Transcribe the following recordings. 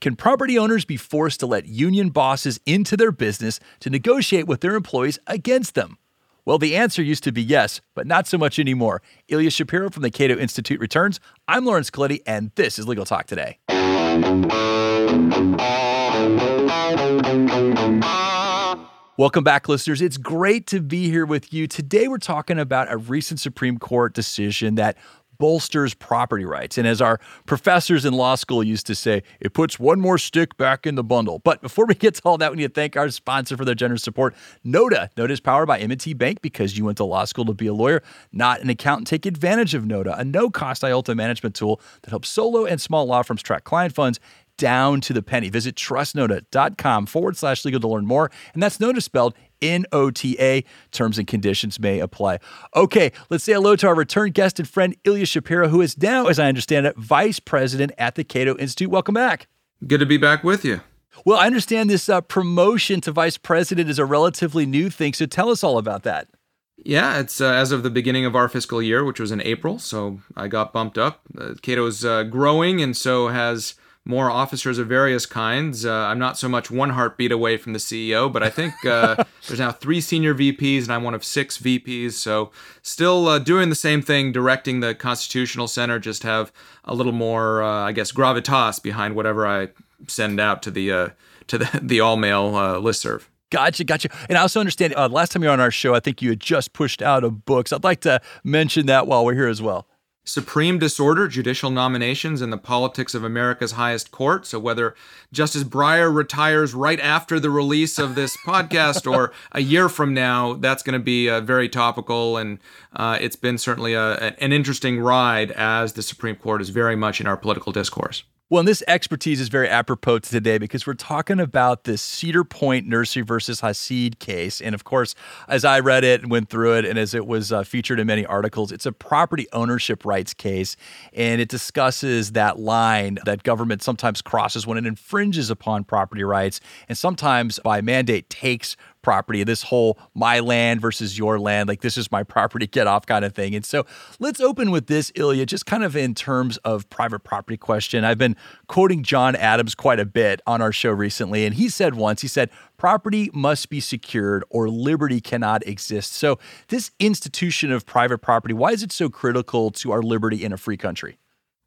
Can property owners be forced to let union bosses into their business to negotiate with their employees against them? Well, the answer used to be yes, but not so much anymore. Ilya Shapiro from the Cato Institute returns. I'm Laurence Colletti, and this is Legal Talk Today. Welcome back, listeners. It's great to be here with you. Today, we're talking about a recent Supreme Court decision that bolsters property rights. And as our professors in law school used to say, it puts one more stick back in the bundle. But before we get to all that, we need to thank our sponsor for their generous support, Nota. Nota is powered by M&T Bank because you went to law school to be a lawyer, not an accountant. Take advantage of Nota, a no-cost IOLTA management tool that helps solo and small law firms track client funds down to the penny. Visit trustnota.com forward slash legal to learn more. And that's Nota spelled N O T A. Terms and conditions may apply. Okay, let's say hello to our return guest and friend, Ilya Shapiro, who is now, as I understand it, vice president at the Cato Institute. Welcome back. Good to be back with you. Well, I understand this uh, promotion to vice president is a relatively new thing. So tell us all about that. Yeah, it's uh, as of the beginning of our fiscal year, which was in April. So I got bumped up. Uh, Cato's uh, growing, and so has more officers of various kinds. Uh, I'm not so much one heartbeat away from the CEO, but I think uh, there's now three senior VPs, and I'm one of six VPs. So still uh, doing the same thing, directing the Constitutional Center. Just have a little more, uh, I guess, gravitas behind whatever I send out to the uh, to the, the all mail uh, listserv. Gotcha, gotcha. And I also understand uh, last time you were on our show, I think you had just pushed out a book. So I'd like to mention that while we're here as well. Supreme Disorder Judicial Nominations in the Politics of America's Highest Court. So, whether Justice Breyer retires right after the release of this podcast or a year from now, that's going to be uh, very topical. And uh, it's been certainly a, an interesting ride as the Supreme Court is very much in our political discourse. Well, and this expertise is very apropos to today because we're talking about the Cedar Point Nursery versus Hassid case. And of course, as I read it and went through it, and as it was uh, featured in many articles, it's a property ownership rights case. And it discusses that line that government sometimes crosses when it infringes upon property rights and sometimes by mandate takes property, this whole my land versus your land, like this is my property, get off kind of thing. And so let's open with this, Ilya, just kind of in terms of private property question. I've been quoting John Adams quite a bit on our show recently, and he said once, he said, property must be secured or liberty cannot exist. So this institution of private property, why is it so critical to our liberty in a free country?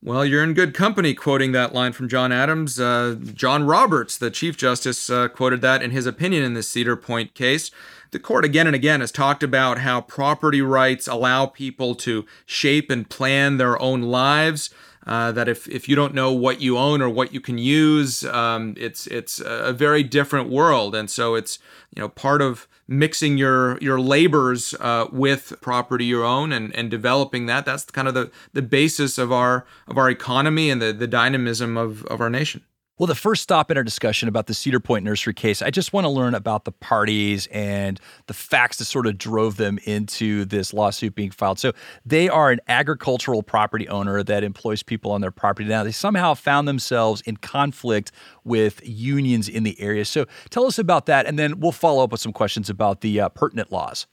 Well, you're in good company quoting that line from John Adams. Uh, John Roberts, the Chief Justice, uh, quoted that in his opinion in the Cedar Point case. The court again and again has talked about how property rights allow people to shape and plan their own lives. Uh, that if, if you don't know what you own or what you can use, um, it's it's a very different world, and so it's you know part of mixing your your labors uh, with property you own and, and developing that. That's kind of the, the basis of our of our economy and the, the dynamism of, of our nation. Well, the first stop in our discussion about the Cedar Point Nursery case, I just want to learn about the parties and the facts that sort of drove them into this lawsuit being filed. So, they are an agricultural property owner that employs people on their property. Now, they somehow found themselves in conflict with unions in the area. So, tell us about that, and then we'll follow up with some questions about the uh, pertinent laws.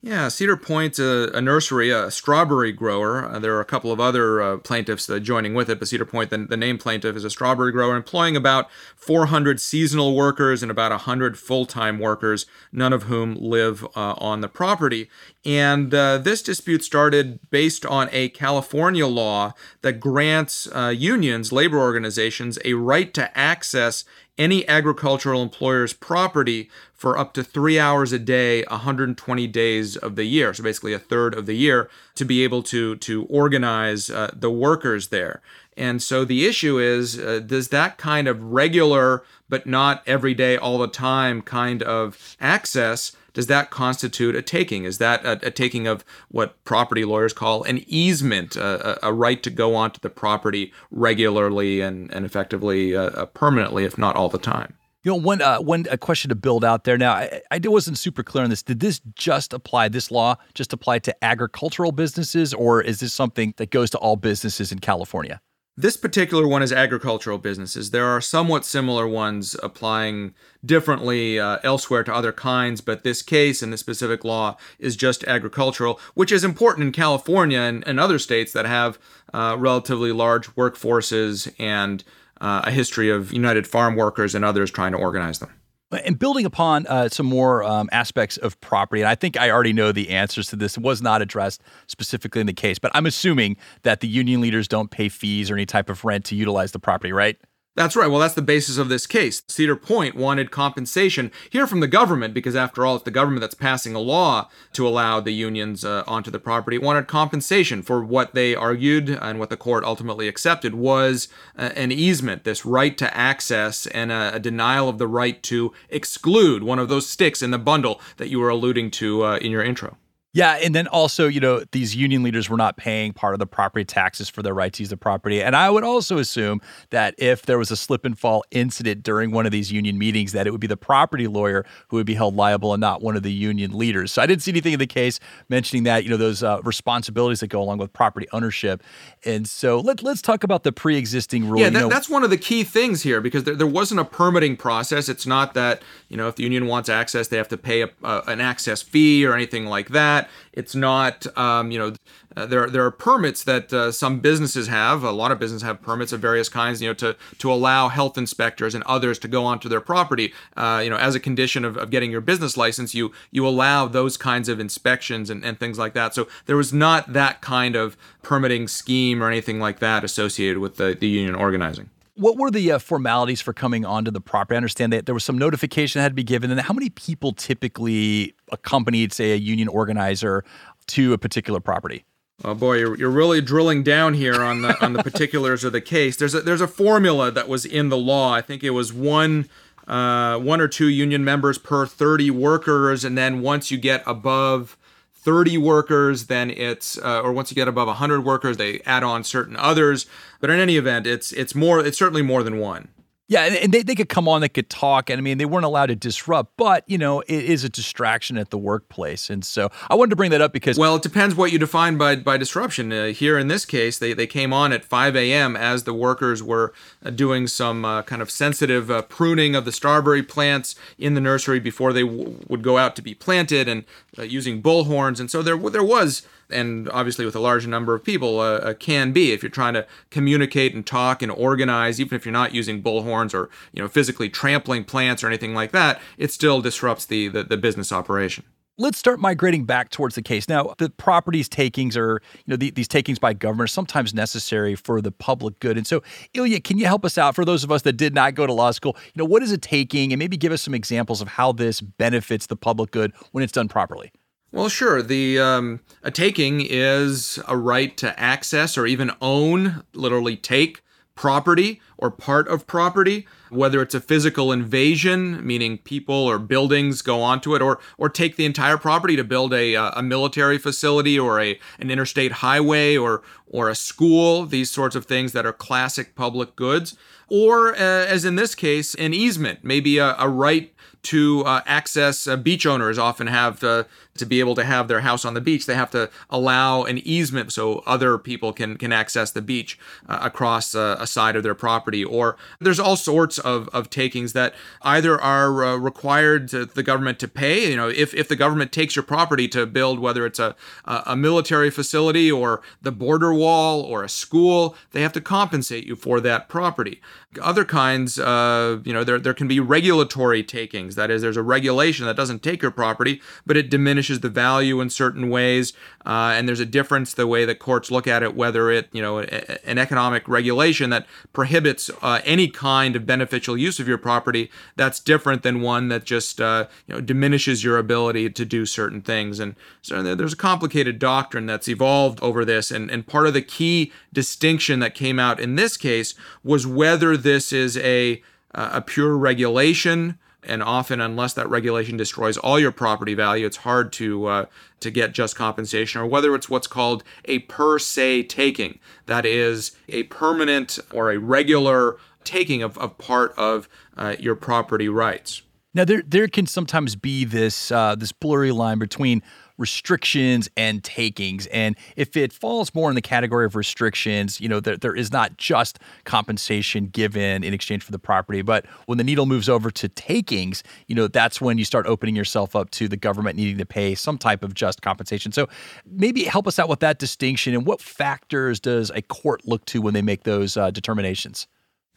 Yeah, Cedar Point, a, a nursery, a strawberry grower. Uh, there are a couple of other uh, plaintiffs uh, joining with it, but Cedar Point, the, the name plaintiff, is a strawberry grower employing about 400 seasonal workers and about 100 full time workers, none of whom live uh, on the property. And uh, this dispute started based on a California law that grants uh, unions, labor organizations, a right to access any agricultural employer's property for up to three hours a day, 120 days of the year. So basically a third of the year to be able to, to organize uh, the workers there. And so the issue is uh, does that kind of regular, but not every day, all the time kind of access does that constitute a taking? Is that a, a taking of what property lawyers call an easement, a, a, right to go onto the property regularly and, and effectively, uh, uh, permanently, if not all the time? You know, one uh, one a question to build out there. Now, I, I wasn't super clear on this. Did this just apply? This law just apply to agricultural businesses, or is this something that goes to all businesses in California? This particular one is agricultural businesses. There are somewhat similar ones applying differently uh, elsewhere to other kinds, but this case and this specific law is just agricultural, which is important in California and, and other states that have uh, relatively large workforces and uh, a history of United Farm Workers and others trying to organize them. And building upon uh, some more um, aspects of property, and I think I already know the answers to this. It was not addressed specifically in the case, but I'm assuming that the union leaders don't pay fees or any type of rent to utilize the property, right? That's right. Well, that's the basis of this case. Cedar Point wanted compensation here from the government because, after all, it's the government that's passing a law to allow the unions uh, onto the property. It wanted compensation for what they argued and what the court ultimately accepted was uh, an easement, this right to access and a, a, denial of the right to exclude one of those sticks in the bundle that you were alluding to uh, in your intro. Yeah, and then also, you know, these union leaders were not paying part of the property taxes for their right to use the property. And I would also assume that if there was a slip and fall incident during one of these union meetings, that it would be the property lawyer who would be held liable and not one of the union leaders. So I didn't see anything in the case mentioning that, you know, those uh, responsibilities that go along with property ownership. And so let, let's talk about the pre-existing rule. Yeah, that, that's one of the key things here because there, there wasn't a permitting process. It's not that, you know, if the union wants access, they have to pay a, uh, an access fee or anything like that that. It's not, um, you know, uh, there there are permits that uh, some businesses have. A lot of businesses have permits of various kinds, you know, to to allow health inspectors and others to go onto their property. Uh, you know, as a condition of, of getting your business license, you you allow those kinds of inspections and, and things like that. So there was not that kind of permitting scheme or anything like that associated with the, the union organizing. What were the uh, formalities for coming onto the property? I understand that there was some notification that had to be given. And how many people typically accompanied, say, a union organizer to a particular property? Oh boy, you're, you're really drilling down here on the on the particulars of the case. There's a there's a formula that was in the law. I think it was one uh, one or two union members per 30 workers, and then once you get above 30 workers, then it's uh, or once you get above 100 workers, they add on certain others. But in any event, it's it's more it's certainly more than one. Yeah, and they, they could come on, they could talk, and I mean, they weren't allowed to disrupt, but, you know, it is a distraction at the workplace. And so I wanted to bring that up because. Well, it depends what you define by, by disruption. Uh, here in this case, they, they came on at 5 a.m. as the workers were uh, doing some uh, kind of sensitive uh, pruning of the strawberry plants in the nursery before they w- would go out to be planted and uh, using bullhorns. And so there, there was and obviously with a large number of people uh, uh, can be if you're trying to communicate and talk and organize even if you're not using bullhorns or you know physically trampling plants or anything like that it still disrupts the, the, the business operation let's start migrating back towards the case. Now, the properties takings are, you know, the, these takings by government are sometimes necessary for the public good. And so, Ilya, can you help us out for those of us that did not go to law school? You know, what is a taking? And maybe give us some examples of how this benefits the public good when it's done properly. Well, sure. The um, a taking is a right to access or even own, literally take property or part of property, whether it's a physical invasion, meaning people or buildings go onto it, or or take the entire property to build a a military facility or a an interstate highway or or a school. These sorts of things that are classic public goods, or uh, as in this case, an easement, maybe a, a right to uh, access uh, beach owners often have uh, to be able to have their house on the beach, they have to allow an easement so other people can can access the beach uh, across uh, a side of their property. Or there's all sorts of, of takings that either are uh, required to the government to pay. You know, if, if the government takes your property to build, whether it's a a military facility or the border wall or a school, they have to compensate you for that property. Other kinds, uh, you know, there there can be regulatory takings. That is, there's a regulation that doesn't take your property, but it diminishes diminishes the value in certain ways, uh, and there's a difference the way that courts look at it, whether it, you know, an economic regulation that prohibits uh, any kind of beneficial use of your property, that's different than one that just, uh, you know, diminishes your ability to do certain things. And so there's a complicated doctrine that's evolved over this, and, and part of the key distinction that came out in this case was whether this is a a pure regulation and often unless that regulation destroys all your property value it's hard to uh, to get just compensation or whether it's what's called a per se taking. That is a permanent or a regular taking of, of part of uh, your property rights. Now there there can sometimes be this uh, this blurry line between restrictions and takings. And if it falls more in the category of restrictions, you know, there, there is not just compensation given in exchange for the property. But when the needle moves over to takings, you know, that's when you start opening yourself up to the government needing to pay some type of just compensation. So maybe help us out with that distinction and what factors does a court look to when they make those uh, determinations?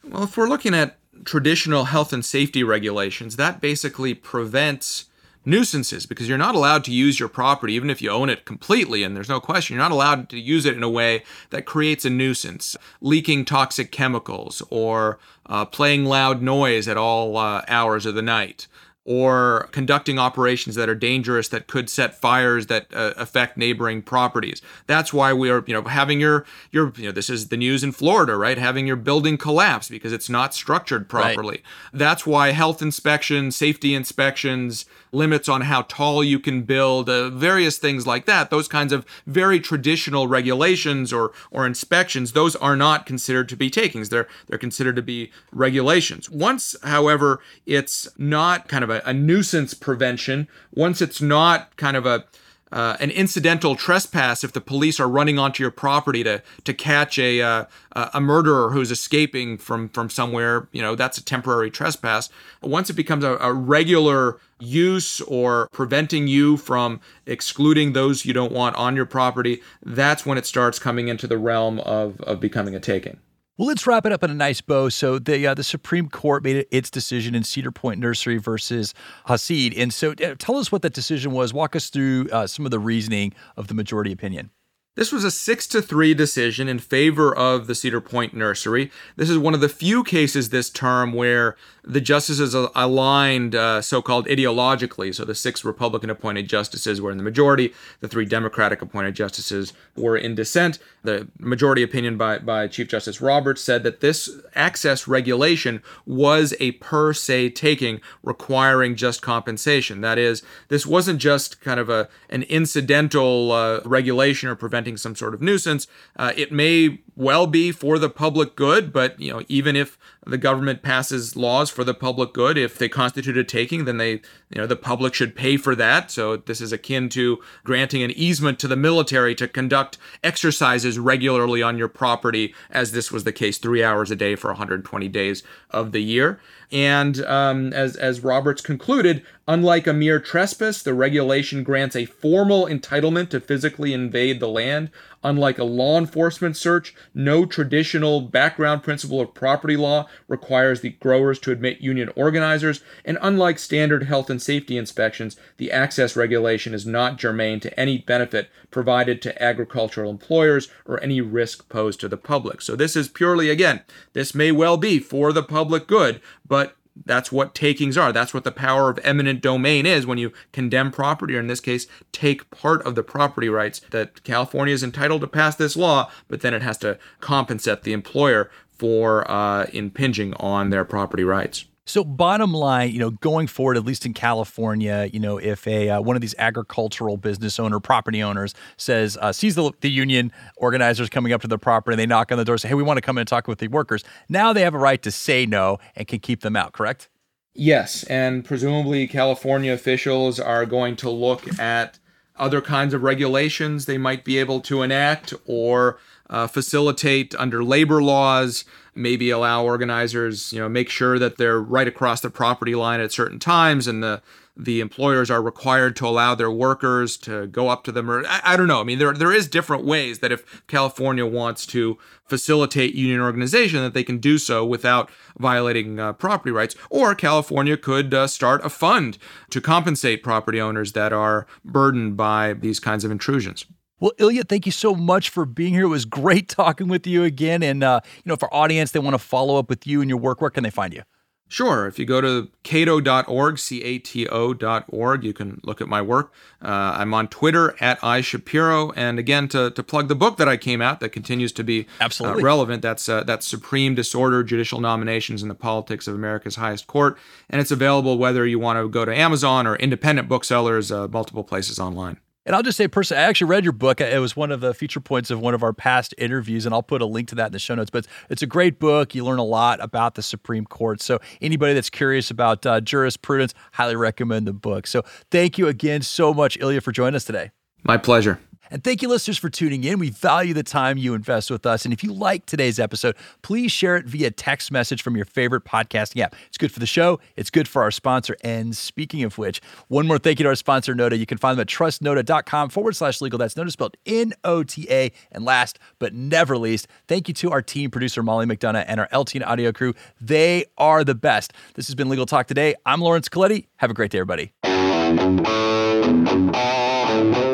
Well, if we're looking at traditional health and safety regulations, that basically prevents nuisances because you're not allowed to use your property, even if you own it completely, and there's no question, you're not allowed to use it in a way that creates a nuisance, leaking toxic chemicals or uh, playing loud noise at all uh, hours of the night or conducting operations that are dangerous that could set fires that uh, affect neighboring properties. That's why we are, you know, having your your you know this is the news in Florida, right? Having your building collapse because it's not structured properly. Right. That's why health inspections, safety inspections, limits on how tall you can build, uh, various things like that. Those kinds of very traditional regulations or or inspections, those are not considered to be takings. They're they're considered to be regulations. Once, however, it's not kind of a, a nuisance prevention, once it's not kind of a uh, an incidental trespass if the police are running onto your property to to catch a uh, a murderer who's escaping from from somewhere. You know that's a temporary trespass. Once it becomes a, a regular use or preventing you from excluding those you don't want on your property, that's when it starts coming into the realm of of becoming a taking. Well, let's wrap it up in a nice bow. So the uh, the Supreme Court made its decision in Cedar Point Nursery versus Hassid, and so uh, tell us what that decision was. Walk us through uh, some of the reasoning of the majority opinion. This was a 6 to 3 decision in favor of the Cedar Point Nursery. This is one of the few cases this term where the justices aligned uh, so called ideologically. So the six Republican appointed justices were in the majority, the three Democratic appointed justices were in dissent. The majority opinion by, by Chief Justice Roberts said that this access regulation was a per se taking requiring just compensation. That is, this wasn't just kind of a, an incidental uh, regulation or prevention preventing some sort of nuisance. Uh, it may well be for the public good, but you know, even if the government passes laws for the public good, if they constitute a taking, then they, you know, the public should pay for that. So this is akin to granting an easement to the military to conduct exercises regularly on your property, as this was the case, three hours a day for 120 days of the year. And um, as, as Roberts concluded, unlike a mere trespass, the regulation grants a formal entitlement to physically invade the land. Unlike a law enforcement search, no traditional background principle of property law requires the growers to admit union organizers. And unlike standard health and safety inspections, the access regulation is not germane to any benefit provided to agricultural employers or any risk posed to the public. So this is purely, again, this may well be for the public good, but that's what takings are. That's what the power of eminent domain is when you condemn property, or in this case, take part of the property rights. That California is entitled to pass this law, but then it has to compensate the employer for uh, impinging on their property rights. So, bottom line, you know, going forward, at least in California, you know, if a uh, one of these agricultural business owner, property owners says uh, sees the, the union organizers coming up to the property, and they knock on the door, say, "Hey, we want to come in and talk with the workers." Now they have a right to say no and can keep them out. Correct? Yes, and presumably California officials are going to look at other kinds of regulations they might be able to enact or uh, facilitate under labor laws maybe allow organizers you know make sure that they're right across the property line at certain times and the the employers are required to allow their workers to go up to them or I, I, don't know. I mean there, there is different ways that if california wants to facilitate union organization that they can do so without violating uh, property rights. Or california could uh, start a fund to compensate property owners that are burdened by these kinds of intrusions well, Ilya, thank you so much for being here. It was great talking with you again. And, uh, you know, for audience, they want to follow up with you and your work. Where can they find you? Sure. If you go to cato.org, C A T O.org, you can look at my work. Uh, I'm on Twitter at iShapiro. And again, to, to plug the book that I came out that continues to be uh, Absolutely. Uh, relevant, that's, uh, that's Supreme Disorder Judicial Nominations in the Politics of America's Highest Court. And it's available whether you want to go to Amazon or independent booksellers, uh, multiple places online. And I'll just say, personally, I actually read your book. It was one of the feature points of one of our past interviews, and I'll put a link to that in the show notes. But it's a great book. You learn a lot about the Supreme Court. So, anybody that's curious about uh, jurisprudence, highly recommend the book. So, thank you again so much, Ilya, for joining us today. My pleasure. And thank you, listeners, for tuning in. We value the time you invest with us. And if you like today's episode, please share it via text message from your favorite podcasting app. It's good for the show, it's good for our sponsor. And speaking of which, one more thank you to our sponsor, Nota. You can find them at trustnota.com forward slash legal. That's Nota spelled N O T A. And last but never least, thank you to our team producer, Molly McDonough, and our LT audio crew. They are the best. This has been Legal Talk Today. I'm Laurence Colletti. Have a great day, everybody.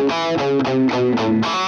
Thank you.